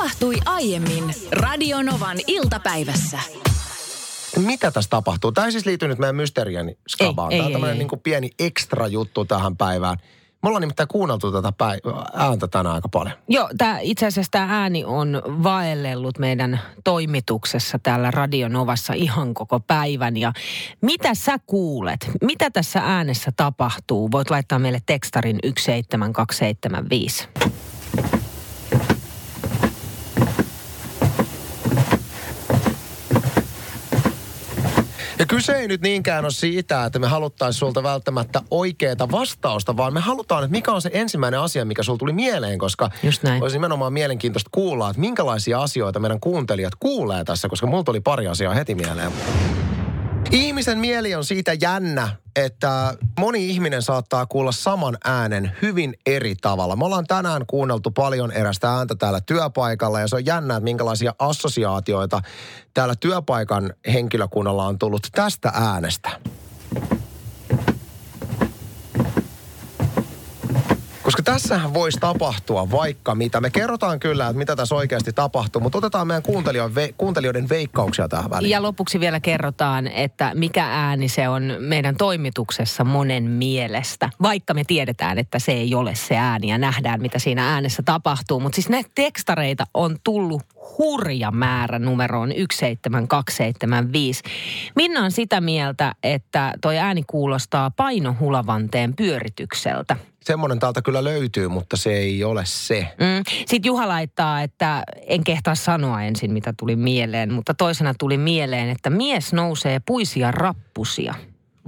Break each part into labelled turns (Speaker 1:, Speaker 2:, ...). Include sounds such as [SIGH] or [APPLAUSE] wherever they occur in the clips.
Speaker 1: tapahtui aiemmin Radionovan iltapäivässä.
Speaker 2: Mitä tässä tapahtuu? Tämä ei siis liity nyt meidän Mysterian skabaan.
Speaker 3: Ei,
Speaker 2: Tämä on tämmöinen niin kuin pieni ekstra juttu tähän päivään. Me ollaan nimittäin kuunneltu tätä päivää, ääntä tänään aika paljon.
Speaker 3: Joo, tää, itse asiassa tämä ääni on vaellellut meidän toimituksessa täällä Radionovassa ihan koko päivän. Ja mitä sä kuulet? Mitä tässä äänessä tapahtuu? Voit laittaa meille tekstarin 17275.
Speaker 2: Ja kyse ei nyt niinkään ole siitä, että me haluttaisiin sulta välttämättä oikeaa vastausta, vaan me halutaan, että mikä on se ensimmäinen asia, mikä sulla tuli mieleen, koska
Speaker 3: Just näin.
Speaker 2: olisi nimenomaan mielenkiintoista kuulla, että minkälaisia asioita meidän kuuntelijat kuulee tässä, koska mulla tuli pari asiaa heti mieleen. Ihmisen mieli on siitä jännä, että moni ihminen saattaa kuulla saman äänen hyvin eri tavalla. Me ollaan tänään kuunneltu paljon erästä ääntä täällä työpaikalla ja se on jännä, että minkälaisia assosiaatioita täällä työpaikan henkilökunnalla on tullut tästä äänestä. Koska tässähän voisi tapahtua vaikka mitä. Me kerrotaan kyllä, että mitä tässä oikeasti tapahtuu, mutta otetaan meidän kuuntelijoiden, ve- kuuntelijoiden veikkauksia tähän väliin.
Speaker 3: Ja lopuksi vielä kerrotaan, että mikä ääni se on meidän toimituksessa monen mielestä. Vaikka me tiedetään, että se ei ole se ääni ja nähdään, mitä siinä äänessä tapahtuu. Mutta siis näitä tekstareita on tullut hurja määrä numeroon 17275. Minna on sitä mieltä, että toi ääni kuulostaa painohulavanteen pyöritykseltä.
Speaker 2: Semmoinen täältä kyllä löytyy, mutta se ei ole se.
Speaker 3: Mm. Sitten Juha laittaa, että en kehtaa sanoa ensin, mitä tuli mieleen, mutta toisena tuli mieleen, että mies nousee puisia rappusia.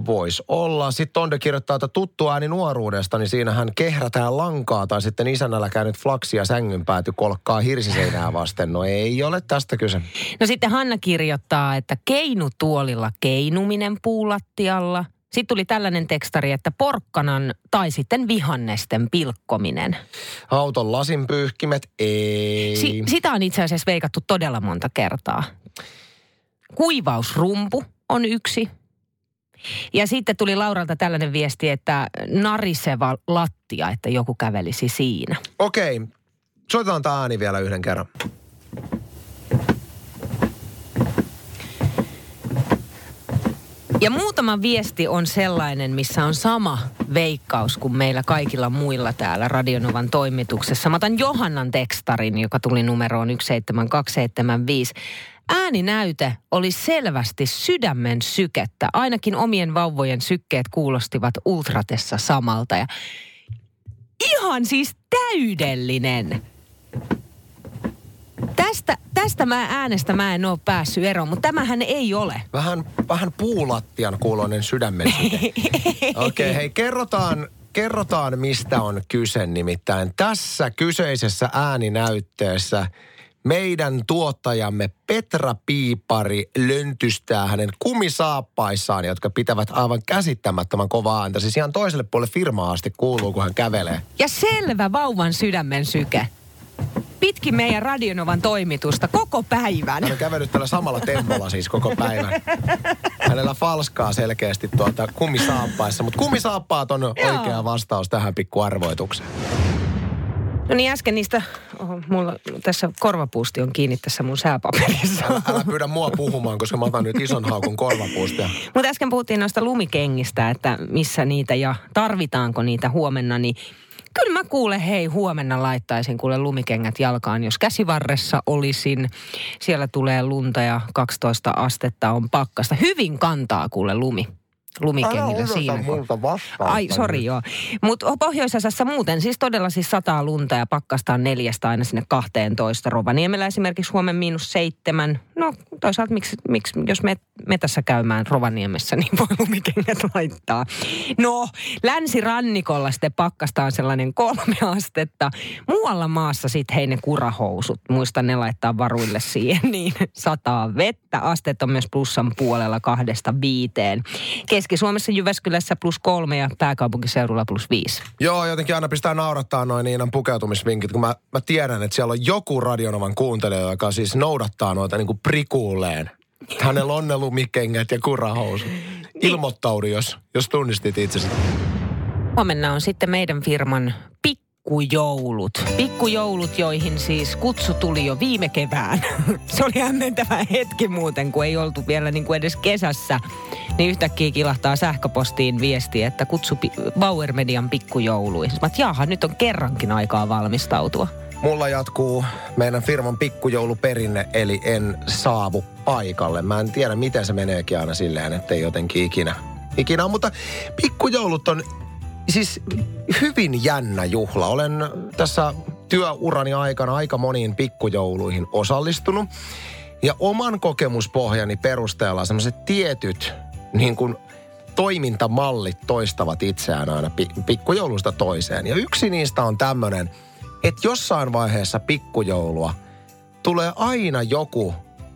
Speaker 2: Voisi olla. Sitten Tonde kirjoittaa, että tuttu ääni nuoruudesta, niin siinähän kehrätään lankaa tai sitten isännällä käynyt flaksia sängyn pääty kolkkaa hirsiseinää vasten. No ei ole tästä kyse.
Speaker 3: No sitten Hanna kirjoittaa, että keinutuolilla keinuminen puulattialla. Sitten tuli tällainen tekstari, että porkkanan tai sitten vihannesten pilkkominen.
Speaker 2: Auton lasin pyyhkimet, ei.
Speaker 3: Si- sitä on itse asiassa veikattu todella monta kertaa. Kuivausrumpu on yksi. Ja sitten tuli Lauralta tällainen viesti, että nariseva lattia, että joku kävelisi siinä.
Speaker 2: Okei, soitetaan tämä ääni vielä yhden kerran.
Speaker 3: Ja muutama viesti on sellainen, missä on sama veikkaus kuin meillä kaikilla muilla täällä Radionovan toimituksessa. Mä otan Johannan tekstarin, joka tuli numeroon 17275. Ääninäyte oli selvästi sydämen sykettä. Ainakin omien vauvojen sykkeet kuulostivat ultratessa samalta. Ja ihan siis täydellinen. Tästä, tästä mä äänestä mä en ole päässyt eroon, mutta tämähän ei ole.
Speaker 2: Vähän, vähän puulattian kuuloinen sydämen. [LAUGHS] Okei, okay, hei kerrotaan, kerrotaan mistä on kyse nimittäin. Tässä kyseisessä ääninäytteessä meidän tuottajamme Petra Piipari löntystää hänen kumisaappaissaan, jotka pitävät aivan käsittämättömän kovaa ääntä. Siis ihan toiselle puolelle firmaa asti kuuluu, kun hän kävelee.
Speaker 3: Ja selvä vauvan sydämen syke. Pitkin meidän Radionovan toimitusta koko päivän.
Speaker 2: Hän on kävellyt tällä samalla tempolla siis koko päivän. Hänellä falskaa selkeästi tuota kumisaappaissa, mutta kumisaappaat on oikea vastaus tähän pikku arvoitukseen.
Speaker 3: No niin äsken niistä, oho, mulla tässä korvapuusti on kiinni tässä mun sääpaperissa.
Speaker 2: Älä, älä pyydä mua puhumaan, koska mä otan nyt ison haukun korvapuustia.
Speaker 3: Mutta äsken puhuttiin noista lumikengistä, että missä niitä ja tarvitaanko niitä huomenna, niin kyllä mä kuule, hei, huomenna laittaisin kuule lumikengät jalkaan, jos käsivarressa olisin. Siellä tulee lunta ja 12 astetta on pakkasta. Hyvin kantaa kuule lumi. Lumikengillä siinä.
Speaker 2: multa vastaan.
Speaker 3: Ai, sori joo. Mutta pohjoisosassa muuten siis todella siis sataa lunta ja pakkasta on neljästä aina sinne 12. Rovaniemellä esimerkiksi huomenna miinus seitsemän. No toisaalta miksi, miksi jos me metässä käymään Rovaniemessä, niin voi lumikengät laittaa. No, länsirannikolla sitten pakkasta on sellainen kolme astetta. Muualla maassa sitten hei ne kurahousut. Muista ne laittaa varuille siihen, niin sataa vettä. Astet on myös plussan puolella kahdesta viiteen. Keski-Suomessa Jyväskylässä plus kolme ja pääkaupunkiseudulla plus viisi.
Speaker 2: Joo, jotenkin aina pistää naurattaa noin Niinan pukeutumisvinkit, kun mä, mä tiedän, että siellä on joku Radionovan kuuntelija, joka siis noudattaa noita niin kuin prikuuleen. Hänellä on ne lumikengät ja kurahousut. Ilmoittaudu, jos, jos tunnistit itsesi.
Speaker 3: Huomenna on sitten meidän firman pikkujoulut. Pikkujoulut, joihin siis kutsu tuli jo viime kevään. [LAUGHS] Se oli hämmentävä hetki muuten, kun ei oltu vielä niin kuin edes kesässä. Niin yhtäkkiä kilahtaa sähköpostiin viesti, että kutsu Bauer Median pikkujouluihin. Mä jaha, nyt on kerrankin aikaa valmistautua.
Speaker 2: Mulla jatkuu meidän firman pikkujouluperinne, eli en saavu paikalle. Mä en tiedä, miten se meneekin aina silleen, ettei jotenkin ikinä. Ikinä, mutta pikkujoulut on siis hyvin jännä juhla. Olen tässä työurani aikana aika moniin pikkujouluihin osallistunut. Ja oman kokemuspohjani perusteella semmoiset tietyt niin kuin toimintamallit toistavat itseään aina pikkujoulusta toiseen. Ja yksi niistä on tämmöinen – että jossain vaiheessa pikkujoulua tulee aina joku,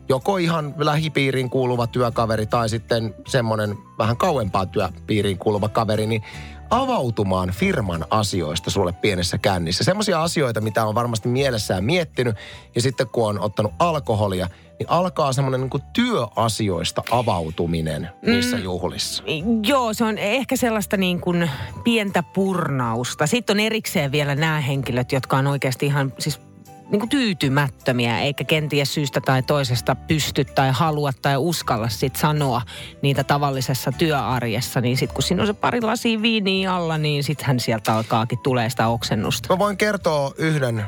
Speaker 2: joko ihan lähipiiriin kuuluva työkaveri tai sitten semmoinen vähän kauempaa työpiiriin kuuluva kaveri, niin avautumaan firman asioista sulle pienessä kännissä. Semmoisia asioita, mitä on varmasti mielessään miettinyt ja sitten kun on ottanut alkoholia, niin alkaa semmoinen niin työasioista avautuminen niissä mm, juhlissa.
Speaker 3: Joo, se on ehkä sellaista niin kuin pientä purnausta. Sitten on erikseen vielä nämä henkilöt, jotka on oikeasti ihan siis niin kuin tyytymättömiä, eikä kenties syystä tai toisesta pysty tai halua tai uskalla sit sanoa niitä tavallisessa työarjessa. Niin sitten kun siinä on se pari lasia viiniä alla, niin sittenhän sieltä alkaakin tulee sitä oksennusta.
Speaker 2: Mä voin kertoa yhden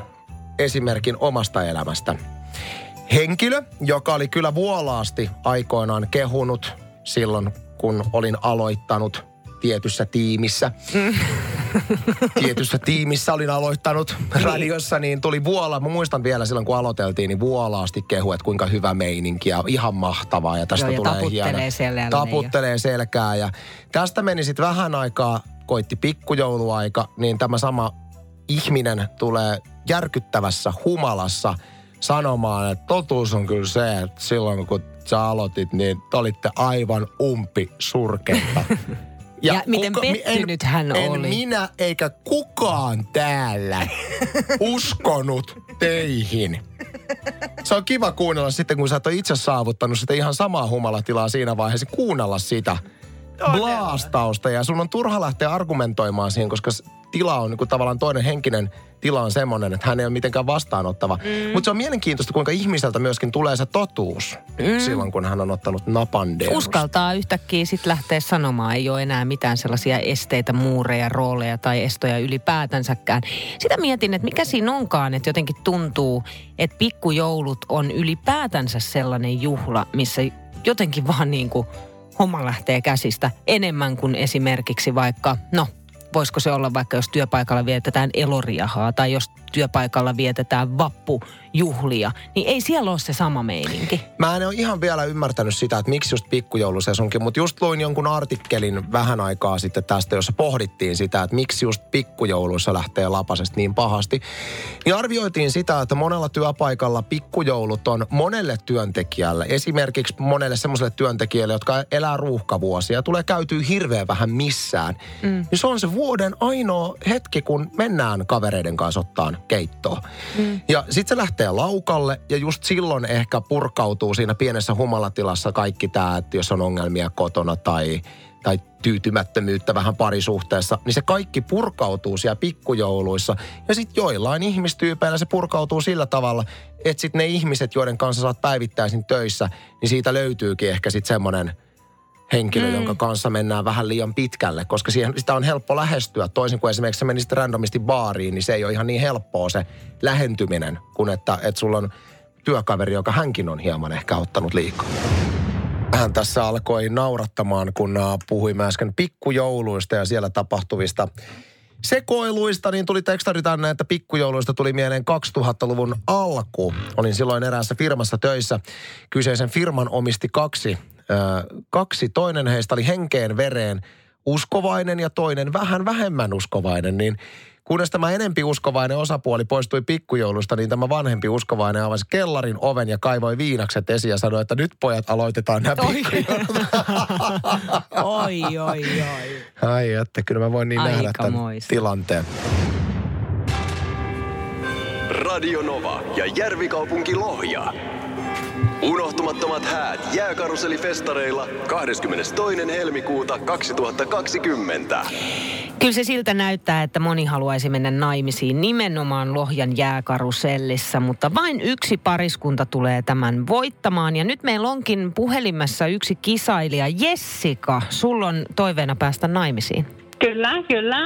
Speaker 2: esimerkin omasta elämästä. Henkilö, joka oli kyllä vuolaasti aikoinaan kehunut silloin, kun olin aloittanut tietyssä tiimissä. Mm. Tietyssä tiimissä olin aloittanut niin. radiossa, niin tuli Vuola. Mä muistan vielä silloin, kun aloiteltiin, niin Vuolaasti kehu, että kuinka hyvä meininki ja ihan mahtavaa. Ja tästä Joo, ja tulee
Speaker 3: taputtelee hieno.
Speaker 2: Taputtelee selkää. Ja tästä meni sitten vähän aikaa, koitti pikkujouluaika, niin tämä sama ihminen tulee järkyttävässä humalassa sanomaan, että totuus on kyllä se, että silloin kun sä aloitit, niin te olitte aivan umpi surkeita. [LAUGHS]
Speaker 3: Ja, ja miten kuka, pettynyt en, hän
Speaker 2: en
Speaker 3: oli.
Speaker 2: En minä eikä kukaan täällä uskonut teihin. Se on kiva kuunnella sitten, kun sä et ole itse saavuttanut sitä ihan samaa humalatilaa siinä vaiheessa, kuunnella sitä blastausta. Ja sun on turha lähteä argumentoimaan siihen, koska tila on niin kuin tavallaan toinen henkinen tila on semmoinen, että hän ei ole mitenkään vastaanottava. Mm. Mutta se on mielenkiintoista, kuinka ihmiseltä myöskin tulee se totuus mm. silloin, kun hän on ottanut napan
Speaker 3: Uskaltaa yhtäkkiä sitten lähteä sanomaan. Ei ole enää mitään sellaisia esteitä, muureja, rooleja tai estoja ylipäätänsäkään. Sitä mietin, että mikä siinä onkaan, että jotenkin tuntuu, että pikkujoulut on ylipäätänsä sellainen juhla, missä jotenkin vaan niin kuin homma lähtee käsistä enemmän kuin esimerkiksi vaikka, no voisiko se olla vaikka jos työpaikalla vietetään eloriahaa tai jos työpaikalla vietetään vappujuhlia, niin ei siellä ole se sama meininki.
Speaker 2: Mä en ole ihan vielä ymmärtänyt sitä, että miksi just pikkujoulusesonkin, mutta just luin jonkun artikkelin vähän aikaa sitten tästä, jossa pohdittiin sitä, että miksi just pikkujouluissa lähtee lapasesta niin pahasti. Niin arvioitiin sitä, että monella työpaikalla pikkujoulut on monelle työntekijälle, esimerkiksi monelle semmoiselle työntekijälle, jotka elää ruuhkavuosia ja tulee käytyä hirveän vähän missään. Mm. Niin se on se vuoden ainoa hetki, kun mennään kavereiden kanssa ottaan keittoa. Mm. Ja sitten se lähtee laukalle ja just silloin ehkä purkautuu siinä pienessä humalatilassa kaikki tämä, että jos on ongelmia kotona tai, tai tyytymättömyyttä vähän parisuhteessa, niin se kaikki purkautuu siellä pikkujouluissa. Ja sitten joillain ihmistyypeillä se purkautuu sillä tavalla, että sitten ne ihmiset, joiden kanssa saat päivittäisin töissä, niin siitä löytyykin ehkä sitten semmoinen – henkilö, mm. jonka kanssa mennään vähän liian pitkälle, koska siihen, sitä on helppo lähestyä. Toisin kuin esimerkiksi sä menisit randomisti baariin, niin se ei ole ihan niin helppoa se lähentyminen, kuin että, että sulla on työkaveri, joka hänkin on hieman ehkä ottanut liikaa. Hän tässä alkoi naurattamaan, kun puhui äsken pikkujouluista ja siellä tapahtuvista sekoiluista, niin tuli tekstari tänne, että pikkujouluista tuli mieleen 2000-luvun alku. Olin silloin eräässä firmassa töissä. Kyseisen firman omisti kaksi kaksi. Toinen heistä oli henkeen vereen uskovainen ja toinen vähän vähemmän uskovainen, niin kunnes tämä enempi uskovainen osapuoli poistui pikkujoulusta, niin tämä vanhempi uskovainen avasi kellarin oven ja kaivoi viinakset esiin ja sanoi, että nyt pojat aloitetaan nämä pikkujoulut. [LAUGHS]
Speaker 3: oi, oi, oi.
Speaker 2: Ai, että kyllä mä voin niin Aika nähdä tämän moista. tilanteen.
Speaker 4: Radio Nova ja Järvikaupunki Lohja. Unohtumattomat häät jääkaruselifestareilla 22. helmikuuta 2020.
Speaker 3: Kyllä se siltä näyttää, että moni haluaisi mennä naimisiin nimenomaan Lohjan jääkarusellissa, mutta vain yksi pariskunta tulee tämän voittamaan. Ja nyt meillä onkin puhelimessa yksi kisailija, Jessica. Sulla on toiveena päästä naimisiin.
Speaker 5: Kyllä, kyllä.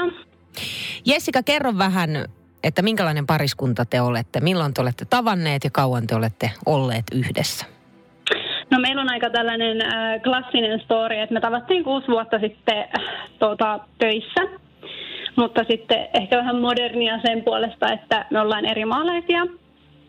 Speaker 3: Jessica, kerro vähän, että minkälainen pariskunta te olette, milloin te olette tavanneet ja kauan te olette olleet yhdessä?
Speaker 5: No meillä on aika tällainen äh, klassinen story, että me tavattiin kuusi vuotta sitten äh, tuota, töissä. Mutta sitten ehkä vähän modernia sen puolesta, että me ollaan eri maalaisia.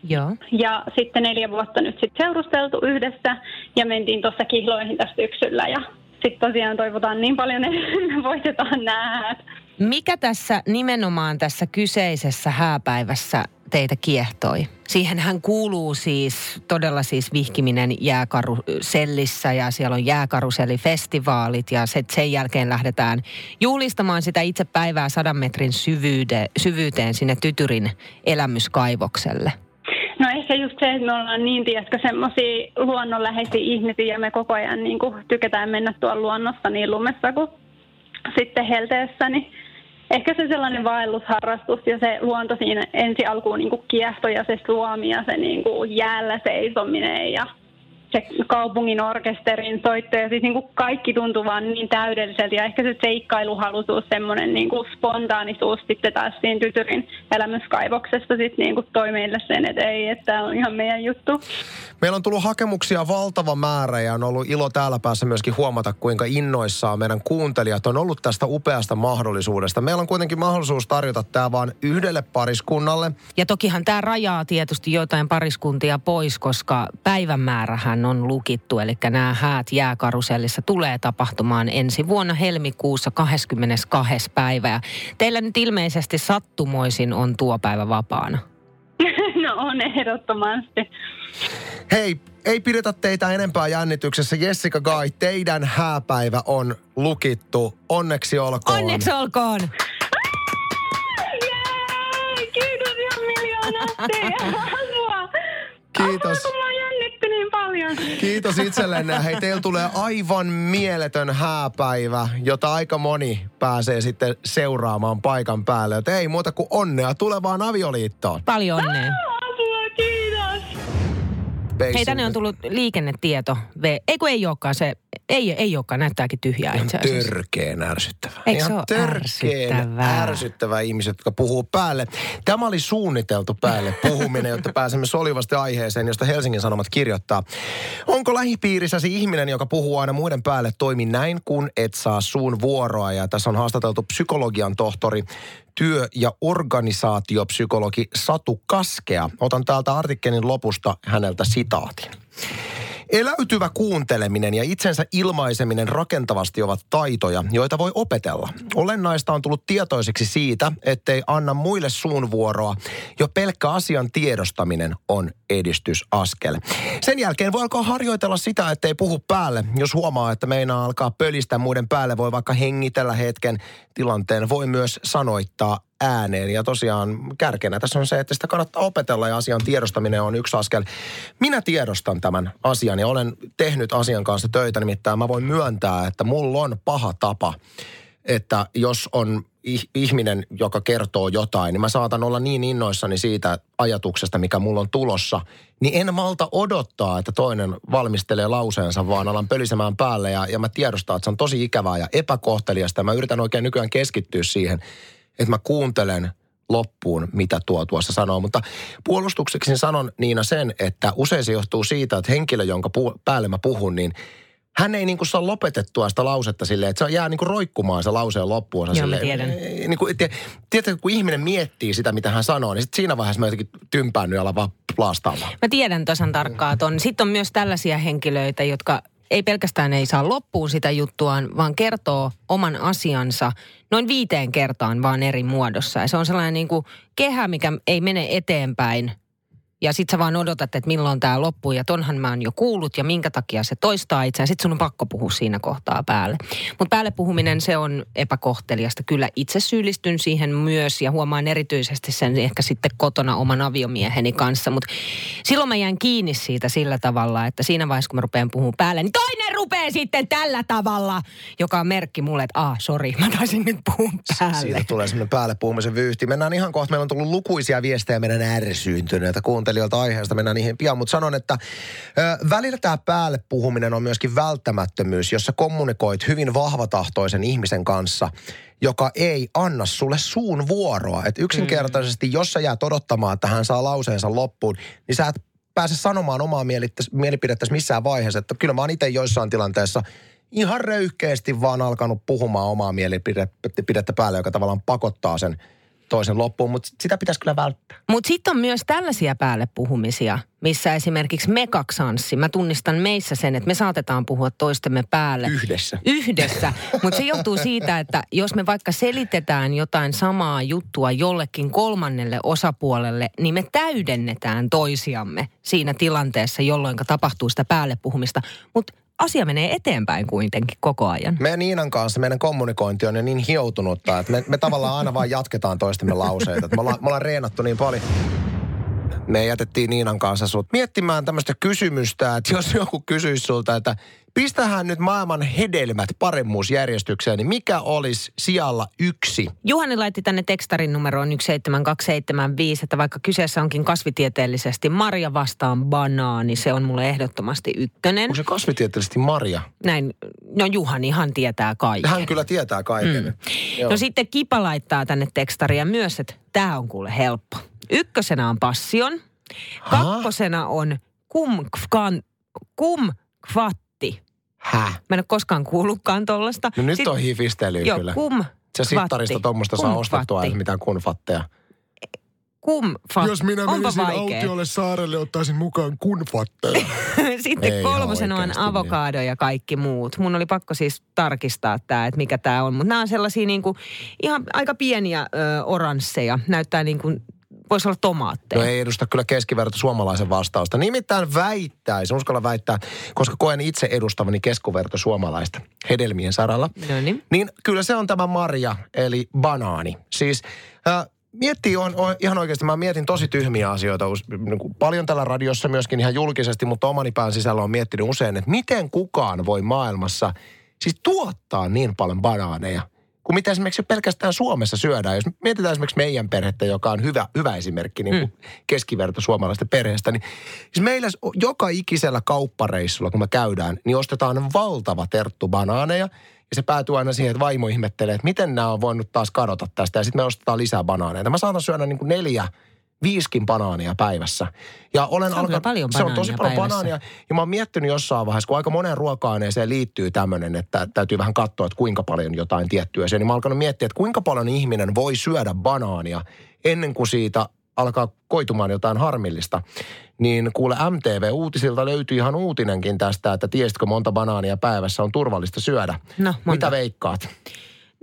Speaker 3: Joo.
Speaker 5: Ja sitten neljä vuotta nyt sitten seurusteltu yhdessä ja mentiin tuossa kihloihin tästä yksyllä. Ja sitten tosiaan toivotaan niin paljon, että [LAUGHS] me voitetaan nämä häät.
Speaker 3: Mikä tässä nimenomaan tässä kyseisessä hääpäivässä teitä kiehtoi? Siihenhän kuuluu siis todella siis vihkiminen jääkarusellissä ja siellä on jääkarusellifestivaalit ja se, sen jälkeen lähdetään juhlistamaan sitä itse päivää sadan metrin syvyyde, syvyyteen sinne Tytyrin elämyskaivokselle.
Speaker 5: Se, että me ollaan niin, tiedätkö, semmoisia luonnonläheisiä ihmisiä ja me koko ajan niin kuin, tykätään mennä tuolla luonnossa niin lumessa kuin sitten helteessä, niin ehkä se sellainen vaellusharrastus ja se luonto siinä ensi alkuun niin kiehtoi ja se suomi ja se niin kuin jäällä seisominen ja se kaupungin orkesterin soitto ja siis niin kuin kaikki tuntuu vaan niin täydelliseltä ja ehkä se seikkailuhaluisuus, semmoinen niin kuin spontaanisuus sitten taas siinä tytyrin elämyskaivoksessa sitten niin kuin toi meille sen, että ei, että tämä on ihan meidän juttu.
Speaker 2: Meillä on tullut hakemuksia valtava määrä ja on ollut ilo täällä päässä myöskin huomata, kuinka innoissaan meidän kuuntelijat on ollut tästä upeasta mahdollisuudesta. Meillä on kuitenkin mahdollisuus tarjota tämä vain yhdelle pariskunnalle.
Speaker 3: Ja tokihan tämä rajaa tietysti joitain pariskuntia pois, koska päivämäärähän on lukittu. Eli nämä häät jääkarusellissa tulee tapahtumaan ensi vuonna helmikuussa 22. päivä. Ja teillä nyt ilmeisesti sattumoisin on tuo päivä vapaana. [LAUGHS]
Speaker 5: No on ehdottomasti.
Speaker 2: Hei, ei pidetä teitä enempää jännityksessä. Jessica Guy, teidän hääpäivä on lukittu. Onneksi olkoon.
Speaker 3: Onneksi olkoon!
Speaker 5: Jee, kiitos ihan miljoonasti. [LAUGHS]
Speaker 2: Kiitos.
Speaker 5: Apua, paljon.
Speaker 2: Kiitos itsellenne. Hei, teillä tulee aivan mieletön hääpäivä, jota aika moni pääsee sitten seuraamaan paikan päälle. Joten ei muuta kuin onnea tulevaan avioliittoon.
Speaker 3: Paljon onnea.
Speaker 5: Kiitos.
Speaker 3: Hei, tänne on tullut liikennetieto. V- ei kun ei olekaan se, ei, ei olekaan, näyttääkin tyhjää
Speaker 2: Ihan
Speaker 3: itse asiassa.
Speaker 2: törkeen ärsyttävää.
Speaker 3: Eikö se ole
Speaker 2: törkeen
Speaker 3: ärsyttävää?
Speaker 2: ärsyttävää ihmiset, jotka puhuu päälle. Tämä oli suunniteltu päälle puhuminen, jotta pääsemme solivasti aiheeseen, josta Helsingin Sanomat kirjoittaa. Onko lähipiirissäsi ihminen, joka puhuu aina muiden päälle, toimi näin, kun et saa suun vuoroa? Ja tässä on haastateltu psykologian tohtori, työ- ja organisaatiopsykologi Satu Kaskea. Otan täältä artikkelin lopusta häneltä sitaatin. Eläytyvä kuunteleminen ja itsensä ilmaiseminen rakentavasti ovat taitoja, joita voi opetella. Olennaista on tullut tietoiseksi siitä, ettei anna muille suun vuoroa. Jo pelkkä asian tiedostaminen on edistysaskel. Sen jälkeen voi alkaa harjoitella sitä, ettei puhu päälle. Jos huomaa, että meinaa alkaa pölistä muiden päälle, voi vaikka hengitellä hetken tilanteen. Voi myös sanoittaa ääneen. Ja tosiaan kärkenä tässä on se, että sitä kannattaa opetella ja asian tiedostaminen on yksi askel. Minä tiedostan tämän asian ja olen tehnyt asian kanssa töitä. Nimittäin mä voin myöntää, että mulla on paha tapa, että jos on ih- ihminen, joka kertoo jotain, niin mä saatan olla niin innoissani siitä ajatuksesta, mikä mulla on tulossa, niin en malta odottaa, että toinen valmistelee lauseensa, vaan alan pölisemään päälle ja, ja mä tiedostan, että se on tosi ikävää ja epäkohteliasta. Mä yritän oikein nykyään keskittyä siihen, että mä kuuntelen loppuun, mitä tuo tuossa sanoo. Mutta puolustukseksi sanon Niina sen, että usein se johtuu siitä, että henkilö, jonka pu- päälle mä puhun, niin hän ei niin kuin saa lopetettua sitä lausetta silleen, että se jää niin kuin roikkumaan se lauseen loppuosa.
Speaker 3: Joo,
Speaker 2: silleen.
Speaker 3: tiedän.
Speaker 2: Niin kuin, tie, tiedätkö, kun ihminen miettii sitä, mitä hän sanoo, niin sit siinä vaiheessa mä jotenkin tympäännyt ja alan vaan plaastaamaan.
Speaker 3: Mä tiedän tasan tarkkaan ton. Sitten on myös tällaisia henkilöitä, jotka ei pelkästään ei saa loppuun sitä juttuaan, vaan kertoo oman asiansa noin viiteen kertaan vaan eri muodossa. Ja se on sellainen niin kuin kehä, mikä ei mene eteenpäin. Ja sit sä vaan odotat, että milloin tämä loppuu. Ja tonhan mä oon jo kuullut ja minkä takia se toistaa itseään. Sit sun on pakko puhua siinä kohtaa päälle. Mutta päälle puhuminen se on epäkohteliasta. Kyllä itse syyllistyn siihen myös ja huomaan erityisesti sen ehkä sitten kotona oman aviomieheni kanssa. Mutta silloin mä jään kiinni siitä sillä tavalla, että siinä vaiheessa kun mä rupean puhumaan päälle, niin toinen rupeaa sitten tällä tavalla, joka on merkki mulle, että ah, sori, mä taisin nyt puhua päälle.
Speaker 2: Siitä tulee semmoinen päälle puhumisen vyyhti. Mennään ihan kohta. Meillä on tullut lukuisia viestejä meidän ärsyyntyneiltä kuuntelijoilta aiheesta. Mennään niihin pian, mutta sanon, että ö, välillä tämä päälle puhuminen on myöskin välttämättömyys, jossa kommunikoit hyvin vahvatahtoisen ihmisen kanssa, joka ei anna sulle suun vuoroa. Et yksinkertaisesti, jos sä jäät odottamaan, että hän saa lauseensa loppuun, niin sä et pääse sanomaan omaa mielipidettäsi missään vaiheessa. Että kyllä mä oon itse joissain tilanteessa ihan röyhkeästi vaan alkanut puhumaan omaa mielipidettä päälle, joka tavallaan pakottaa sen toisen loppuun, mutta sitä pitäisi kyllä välttää.
Speaker 3: Mutta sitten on myös tällaisia päälle puhumisia, missä esimerkiksi me kaksi Anssi, mä tunnistan meissä sen, että me saatetaan puhua toistemme päälle.
Speaker 2: Yhdessä.
Speaker 3: Yhdessä. Mutta se johtuu siitä, että jos me vaikka selitetään jotain samaa juttua jollekin kolmannelle osapuolelle, niin me täydennetään toisiamme siinä tilanteessa, jolloin tapahtuu sitä päälle puhumista. Mutta asia menee eteenpäin kuitenkin koko ajan.
Speaker 2: Meidän Niinan kanssa meidän kommunikointi on jo niin hioutunutta, että me, me tavallaan aina vaan jatketaan toistemme lauseita. Me ollaan, me ollaan reenattu niin paljon. Me jätettiin Niinan kanssa sut miettimään tämmöistä kysymystä, että jos joku kysyisi sulta, että pistähän nyt maailman hedelmät paremmuusjärjestykseen, niin mikä olisi sijalla yksi?
Speaker 3: Juhani laitti tänne tekstarin numeroon 17275, että vaikka kyseessä onkin kasvitieteellisesti marja vastaan banaani, se on mulle ehdottomasti ykkönen.
Speaker 2: Onko se kasvitieteellisesti Maria?
Speaker 3: Näin, no Juhanihan tietää kaiken.
Speaker 2: Hän kyllä tietää kaiken. Mm. Joo.
Speaker 3: No sitten Kipa laittaa tänne tekstaria myös, että tämä on kuule helppo. Ykkösenä on passion, kakkosena on kumkvan, kumkvatti.
Speaker 2: Häh?
Speaker 3: Mä en ole koskaan kuullutkaan tollasta.
Speaker 2: No nyt
Speaker 3: Sit-
Speaker 2: on hifistelyä
Speaker 3: Joo,
Speaker 2: kyllä.
Speaker 3: kum,
Speaker 2: Se sittarista tuommoista saa ostettua ei mitään kunfatteja.
Speaker 3: kumfat.
Speaker 6: Jos minä
Speaker 3: Onpa
Speaker 6: menisin
Speaker 3: vaikea.
Speaker 6: autiolle saarelle, ottaisin mukaan kunfatteja. [LAUGHS]
Speaker 3: Sitten
Speaker 2: Ei
Speaker 3: kolmosena
Speaker 2: ihan
Speaker 3: on
Speaker 2: oikeasti niin.
Speaker 3: avokado ja kaikki muut. Mun oli pakko siis tarkistaa tämä, että mikä tämä on. Mutta nämä on sellaisia niinku, ihan aika pieniä ö, oransseja. Näyttää niin kuin, voisi olla tomaatteja.
Speaker 2: No ei edusta kyllä keskiverto suomalaisen vastausta. Nimittäin väittäisi, uskalla väittää, koska koen itse edustavani keskiverto suomalaista hedelmien saralla.
Speaker 3: No niin.
Speaker 2: Niin kyllä se on tämä marja, eli banaani. Siis äh, miettii on, on ihan oikeasti, mä mietin tosi tyhmiä asioita. niin Paljon tällä radiossa myöskin ihan julkisesti, mutta omani pään sisällä on miettinyt usein, että miten kukaan voi maailmassa siis tuottaa niin paljon banaaneja kuin mitä esimerkiksi pelkästään Suomessa syödään. Jos mietitään esimerkiksi meidän perhettä, joka on hyvä, hyvä esimerkki niin kuin keskiverto suomalaista perheestä, niin siis meillä joka ikisellä kauppareissulla, kun me käydään, niin ostetaan valtava terttu banaaneja. Ja se päätyy aina siihen, että vaimo ihmettelee, että miten nämä on voinut taas kadota tästä. Ja sitten me ostetaan lisää banaaneja. Mä saatan syödä niin kuin neljä, viiskin banaania päivässä. Ja olen
Speaker 3: Se on kyllä paljon
Speaker 2: Se on tosi paljon
Speaker 3: päivässä.
Speaker 2: banaania. Ja mä oon miettinyt jossain vaiheessa, kun aika moneen ruoka-aineeseen liittyy tämmöinen, että täytyy vähän katsoa, että kuinka paljon jotain tiettyä syö. Niin mä oon alkanut miettiä, että kuinka paljon ihminen voi syödä banaania ennen kuin siitä alkaa koitumaan jotain harmillista. Niin kuule MTV-uutisilta löytyy ihan uutinenkin tästä, että tiesitkö monta banaania päivässä on turvallista syödä.
Speaker 3: No, monta.
Speaker 2: Mitä veikkaat?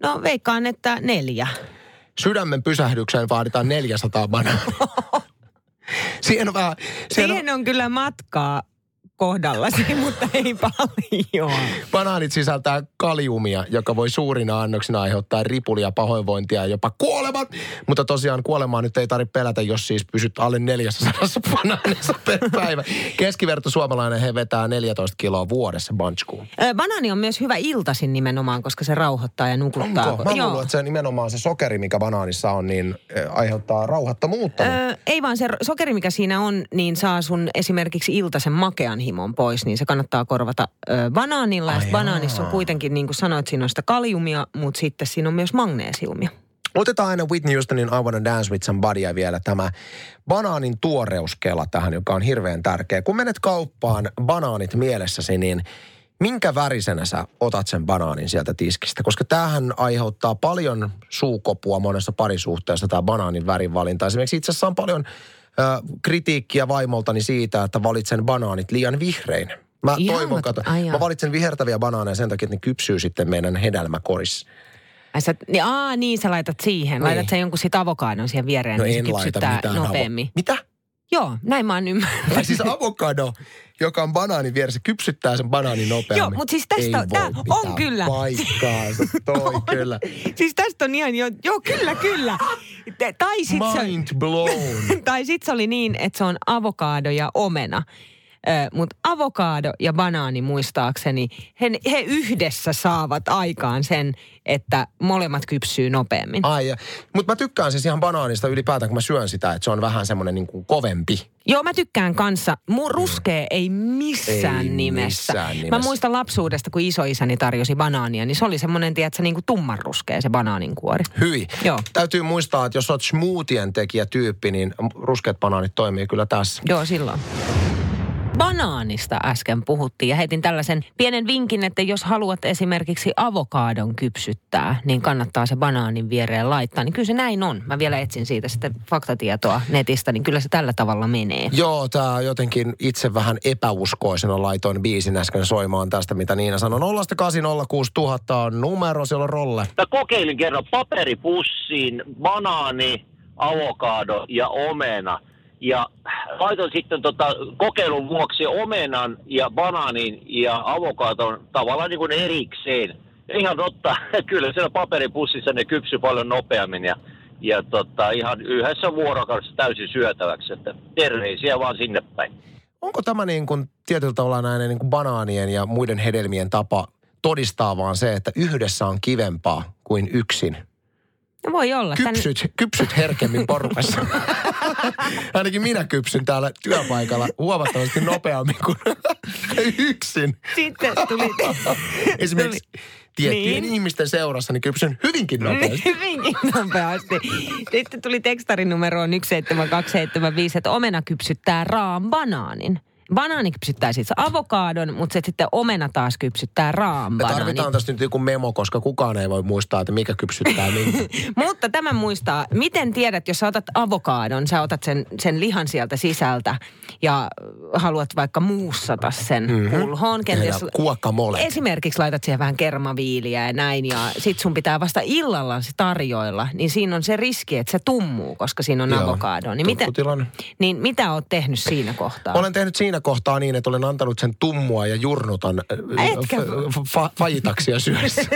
Speaker 3: No veikkaan, että neljä.
Speaker 2: Sydämen pysähdykseen vaaditaan 400 banaania. [LAUGHS] Siihen on vähän... siihen on-
Speaker 3: Siihen on kyllä matkaa kohdallasi, [LAUGHS] mutta ei paljon.
Speaker 2: Banaanit sisältää kaliumia, joka voi suurina annoksina aiheuttaa ripulia, pahoinvointia ja jopa kuolemat. Mutta tosiaan kuolemaa nyt ei tarvitse pelätä, jos siis pysyt alle 400 [LAUGHS] banaanissa per päivä. Keskiverto suomalainen he vetää 14 kiloa vuodessa bunchkuun.
Speaker 3: Banaani on myös hyvä iltasin nimenomaan, koska se rauhoittaa ja nukuttaa.
Speaker 2: Onko? Mä luulen, että se nimenomaan se sokeri, mikä banaanissa on, niin aiheuttaa rauhattomuutta.
Speaker 3: Ö, ei vaan se sokeri, mikä siinä on, niin saa sun esimerkiksi iltaisen makean himon pois, niin se kannattaa korvata ö, banaanilla. Ja
Speaker 2: Ai
Speaker 3: banaanissa on kuitenkin, niin kuin sanoit, siinä on sitä kaliumia, mutta sitten siinä on myös magneesiumia.
Speaker 2: Otetaan aina Whitney Houstonin I Wanna Dance With Somebodya vielä tämä banaanin tuoreuskela tähän, joka on hirveän tärkeä. Kun menet kauppaan banaanit mielessäsi, niin minkä värisenä sä otat sen banaanin sieltä tiskistä? Koska tämähän aiheuttaa paljon suukopua monessa parisuhteessa, tämä banaanin värinvalinta. Esimerkiksi itse asiassa on paljon kritiikkiä vaimoltani siitä, että valitsen banaanit liian vihrein. Mä
Speaker 3: Ihan,
Speaker 2: toivon, kato,
Speaker 3: ai
Speaker 2: mä valitsen vihertäviä banaaneja sen takia, että ne kypsyy sitten meidän hedelmäkorissa.
Speaker 3: Ai sä, niin, aa, niin sä laitat siihen.
Speaker 2: Niin.
Speaker 3: Laitat sä jonkun sit avokadon siihen viereen,
Speaker 2: No
Speaker 3: niin se
Speaker 2: laita
Speaker 3: kypsyttää
Speaker 2: mitään.
Speaker 3: nopeammin.
Speaker 2: Avo- Mitä?
Speaker 3: Joo, näin mä oon ymmärtänyt.
Speaker 2: Tai siis avokado, [LAUGHS] joka on banaanin vieressä, kypsyttää sen banaanin nopeammin.
Speaker 3: Joo, mutta siis tästä
Speaker 2: Ei
Speaker 3: tää on kyllä.
Speaker 2: paikkaansa, [LAUGHS] toi
Speaker 3: On.
Speaker 2: kyllä.
Speaker 3: Siis tästä on ihan jo, joo kyllä, kyllä. Tai sit, se,
Speaker 2: Mind blown. [LAUGHS]
Speaker 3: tai sit se oli niin, että se on avokaado ja omena. Mutta avokaado ja banaani muistaakseni, he, he yhdessä saavat aikaan sen, että molemmat kypsyy nopeammin.
Speaker 2: Ai, mutta mä tykkään siis ihan banaanista ylipäätään, kun mä syön sitä, että se on vähän semmoinen niin kuin kovempi.
Speaker 3: Joo, mä tykkään kanssa. Mun ruskea ei missään
Speaker 2: Ei
Speaker 3: nimessä.
Speaker 2: missään nimessä.
Speaker 3: Mä muistan lapsuudesta, kun isoisäni tarjosi banaania, niin se oli semmoinen, tiedätkö, niin kuin tummanruskea se banaaninkuori.
Speaker 2: Hyi.
Speaker 3: Joo.
Speaker 2: Täytyy muistaa, että jos oot smoothien tekijä tyyppi, niin ruskeat banaanit toimii kyllä tässä.
Speaker 3: Joo, silloin. Banaanista äsken puhuttiin ja heitin tällaisen pienen vinkin, että jos haluat esimerkiksi avokaadon kypsyttää, niin kannattaa se banaanin viereen laittaa. Niin kyllä se näin on. Mä vielä etsin siitä sitten faktatietoa netistä, niin kyllä se tällä tavalla menee.
Speaker 2: Joo, tää jotenkin itse vähän epäuskoisena laitoin biisin äsken soimaan tästä, mitä Niina sanoi. 0806000 on numero, siellä on rolle.
Speaker 7: Mä kokeilin kerran paperipussiin, banaani, avokado ja omena. Ja laitoin sitten tota, kokeilun vuoksi omenan ja banaanin ja avokadon tavallaan niin kuin erikseen. Ja ihan totta, [LAUGHS] kyllä siellä paperipussissa ne kypsy paljon nopeammin ja, ja tota, ihan yhdessä vuorokaudessa täysin syötäväksi. Että terveisiä vaan sinne päin.
Speaker 2: Onko tämä niin kuin tietyllä tavalla näiden niin kuin banaanien ja muiden hedelmien tapa todistaa vaan se, että yhdessä on kivempaa kuin yksin?
Speaker 3: No voi olla. Tän-
Speaker 2: Kypsyt, kypsyt herkemmin porukassa. [LAUGHS] [LAUGHS] Ainakin minä kypsyn täällä työpaikalla huomattavasti nopeammin kuin [LAUGHS] yksin.
Speaker 3: Sitten tuli... [LAUGHS]
Speaker 2: Esimerkiksi tiettyjen
Speaker 3: Niin.
Speaker 2: ihmisten seurassa niin kypsyn hyvinkin nopeasti.
Speaker 3: Hyvinkin nopeasti. Sitten tuli tekstarin numeroon 17275, että omena kypsyttää raan banaanin. Banaani kypsyttää siis avokaadon, mutta se sitten omena taas kypsyttää raan
Speaker 2: Me tarvitaan tästä nyt joku memo, koska kukaan ei voi muistaa, että mikä kypsyttää minkä. [LAUGHS]
Speaker 3: Mutta tämä muistaa, miten tiedät, jos sä otat avokaadon, sä otat sen, sen lihan sieltä sisältä ja haluat vaikka muussata sen mm-hmm. pulhoon. Kenties, esimerkiksi laitat siihen vähän kermaviiliä ja näin ja sit sun pitää vasta illalla se tarjoilla, niin siinä on se riski, että se tummuu, koska siinä on
Speaker 2: Joo,
Speaker 3: avokaado. Niin mitä, niin mitä oot tehnyt siinä kohtaa?
Speaker 2: Olen tehnyt siinä kohtaa niin, että olen antanut sen tummua ja jurnutan äh,
Speaker 3: Etkä-
Speaker 2: f- fa- fajitaksia syössä. [LAUGHS]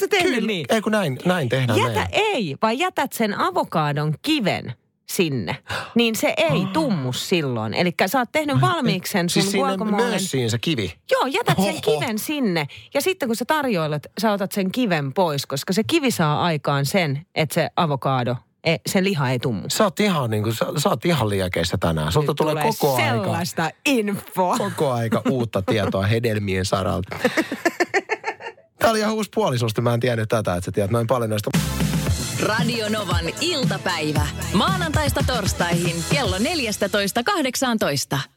Speaker 3: Sä tehnyt
Speaker 2: Kyllä.
Speaker 3: niin?
Speaker 2: Ei kun näin, näin tehdään
Speaker 3: Jätä,
Speaker 2: meillä.
Speaker 3: ei, vai jätät sen avokaadon kiven sinne, niin se ei tummu silloin. Eli sä oot tehnyt valmiiksi sen sun
Speaker 2: Siis
Speaker 3: guacamolen.
Speaker 2: siinä se kivi.
Speaker 3: Joo, jätät sen
Speaker 2: Oho.
Speaker 3: kiven sinne. Ja sitten kun sä tarjoilet, sä otat sen kiven pois, koska se kivi saa aikaan sen, että se avokaado, e, se liha ei tummu.
Speaker 2: Sä oot ihan, niin kuin, sä, sä oot ihan liekeissä tänään. Sulta
Speaker 3: Nyt
Speaker 2: tulee, koko aika,
Speaker 3: sellaista infoa.
Speaker 2: koko aika uutta tietoa hedelmien saralta. [LAUGHS] Tämä oli ihan uusi puoli susta. Mä en tiennyt tätä, että sä tiedät noin paljon näistä.
Speaker 1: Radio Novan iltapäivä. Maanantaista torstaihin kello 14.18.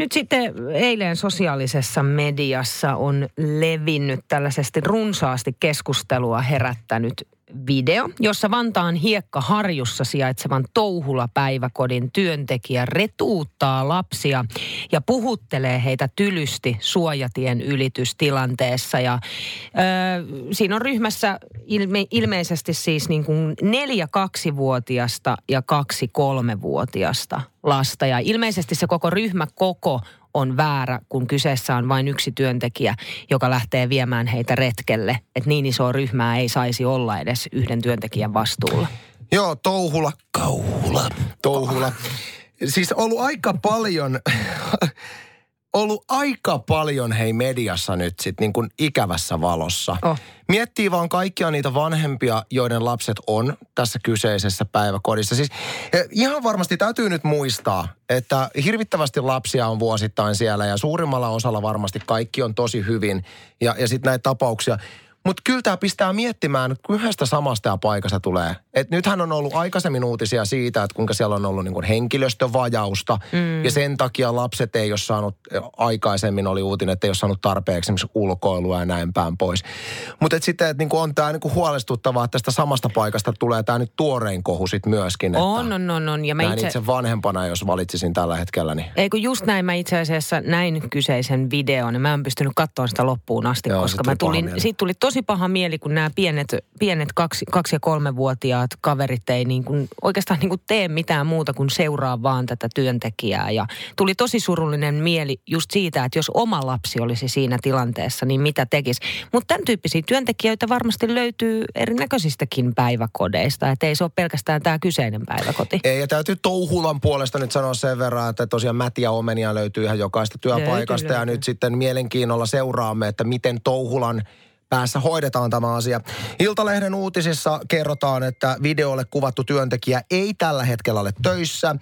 Speaker 3: Nyt sitten eilen sosiaalisessa mediassa on levinnyt tällaisesti runsaasti keskustelua herättänyt video, jossa Vantaan Hiekkaharjussa sijaitsevan Touhula-päiväkodin työntekijä retuuttaa lapsia ja puhuttelee heitä tylysti suojatien ylitystilanteessa. Ja, ö, siinä on ryhmässä ilme, ilmeisesti siis niin kuin neljä kaksivuotiasta ja kaksi kolmevuotiasta lasta. Ja ilmeisesti se koko ryhmä koko on väärä, kun kyseessä on vain yksi työntekijä, joka lähtee viemään heitä retkelle. Että niin iso ryhmää ei saisi olla edes yhden työntekijän vastuulla.
Speaker 2: Joo, touhula. Kauhula. Touhula. Siis ollut aika paljon, ollut aika paljon hei mediassa nyt sit niin kuin ikävässä valossa.
Speaker 3: Oh.
Speaker 2: Miettii vaan kaikkia niitä vanhempia, joiden lapset on tässä kyseisessä päiväkodissa. Siis eh, ihan varmasti täytyy nyt muistaa, että hirvittävästi lapsia on vuosittain siellä ja suurimmalla osalla varmasti kaikki on tosi hyvin. Ja, ja sitten näitä tapauksia. Mutta kyllä tämä pistää miettimään, kun yhdestä samasta ja paikasta tulee. Et nythän on ollut aikaisemmin uutisia siitä, että kuinka siellä on ollut niin henkilöstövajausta. Mm. Ja sen takia lapset ei ole saanut, aikaisemmin oli uutinen, että ei ole saanut tarpeeksi esimerkiksi ulkoilua ja näin päin pois. Mutta et sitten, että niin on tämä niin huolestuttavaa, että tästä samasta paikasta tulee tämä nyt tuorein kohu sitten myöskin. Että
Speaker 3: On, on, on, on. Ja mä itse,
Speaker 2: itse vanhempana, jos valitsisin tällä hetkellä, niin
Speaker 3: Ei kun just näin, mä itse asiassa näin kyseisen videon mä en pystynyt katsoa sitä loppuun asti,
Speaker 2: Joo,
Speaker 3: koska mä tulin, siitä tuli tosi paha mieli, kun nämä pienet, pienet kaksi, kaksi- ja kolmevuotiaat kaverit ei niin kuin, oikeastaan niin kuin tee mitään muuta kuin seuraa vaan tätä työntekijää. Ja tuli tosi surullinen mieli just siitä, että jos oma lapsi olisi siinä tilanteessa, niin mitä tekisi. Mutta tämän tyyppisiä työntekijöitä varmasti löytyy erinäköisistäkin päiväkodeista, että ei se ole pelkästään tämä kyseinen päiväkoti.
Speaker 2: Ei, ja täytyy Touhulan puolesta nyt sanoa sen verran, että tosiaan mätiä omenia löytyy ihan jokaista työpaikasta.
Speaker 3: Löytyy,
Speaker 2: ja
Speaker 3: löytyy.
Speaker 2: nyt sitten mielenkiinnolla seuraamme, että miten Touhulan päässä hoidetaan tämä asia. Iltalehden uutisissa kerrotaan, että videolle kuvattu työntekijä ei tällä hetkellä ole töissä.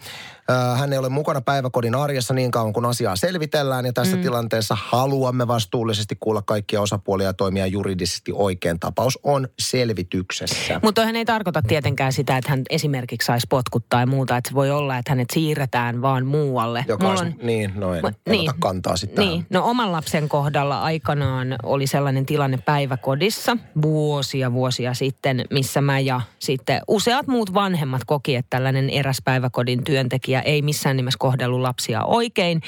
Speaker 2: Ö, Hän ei ole mukana päiväkodin arjessa niin kauan, kun asiaa selvitellään. Ja tässä mm. tilanteessa haluamme vastuullisesti kuulla kaikkia osapuolia ja toimia juridisesti oikein. Tapaus on selvityksessä.
Speaker 3: Mutta toihan ei tarkoita tietenkään sitä, että hän esimerkiksi saisi potkut tai muuta. Että se voi olla, että hänet siirretään vaan muualle.
Speaker 2: Joka
Speaker 3: Mulla
Speaker 2: on, niin, no en, en ota kantaa sitten
Speaker 3: Niin, no oman lapsen kohdalla aikanaan oli sellainen tilanne päiväkodissa vuosia vuosia sitten, missä mä ja sitten useat muut vanhemmat koki, että tällainen eräs päiväkodin työntekijä ei missään nimessä kohdellut lapsia oikein.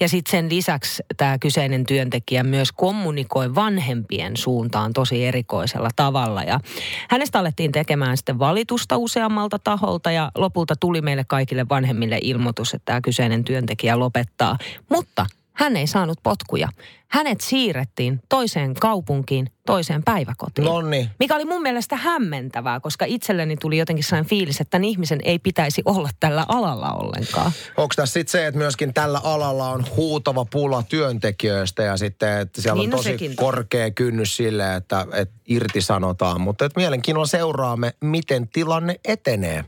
Speaker 3: Ja sitten sen lisäksi tämä kyseinen työntekijä myös kommunikoi vanhempien suuntaan tosi erikoisella tavalla. Ja hänestä alettiin tekemään sitten valitusta useammalta taholta ja lopulta tuli meille kaikille vanhemmille ilmoitus, että tämä kyseinen työntekijä lopettaa. Mutta hän ei saanut potkuja. Hänet siirrettiin toiseen kaupunkiin, toiseen päiväkotiin.
Speaker 2: Nonni.
Speaker 3: Mikä oli mun mielestä hämmentävää, koska itselleni tuli jotenkin sellainen fiilis, että tämän ihmisen ei pitäisi olla tällä alalla ollenkaan.
Speaker 2: Onko tässä sitten se, että myöskin tällä alalla on huutava pula työntekijöistä ja sitten, että siellä
Speaker 3: Niin,
Speaker 2: on
Speaker 3: no
Speaker 2: tosi
Speaker 3: sekin toki.
Speaker 2: korkea kynnys sille, että, että irtisanotaan. Mutta että mielenkiinnolla seuraamme, miten tilanne etenee.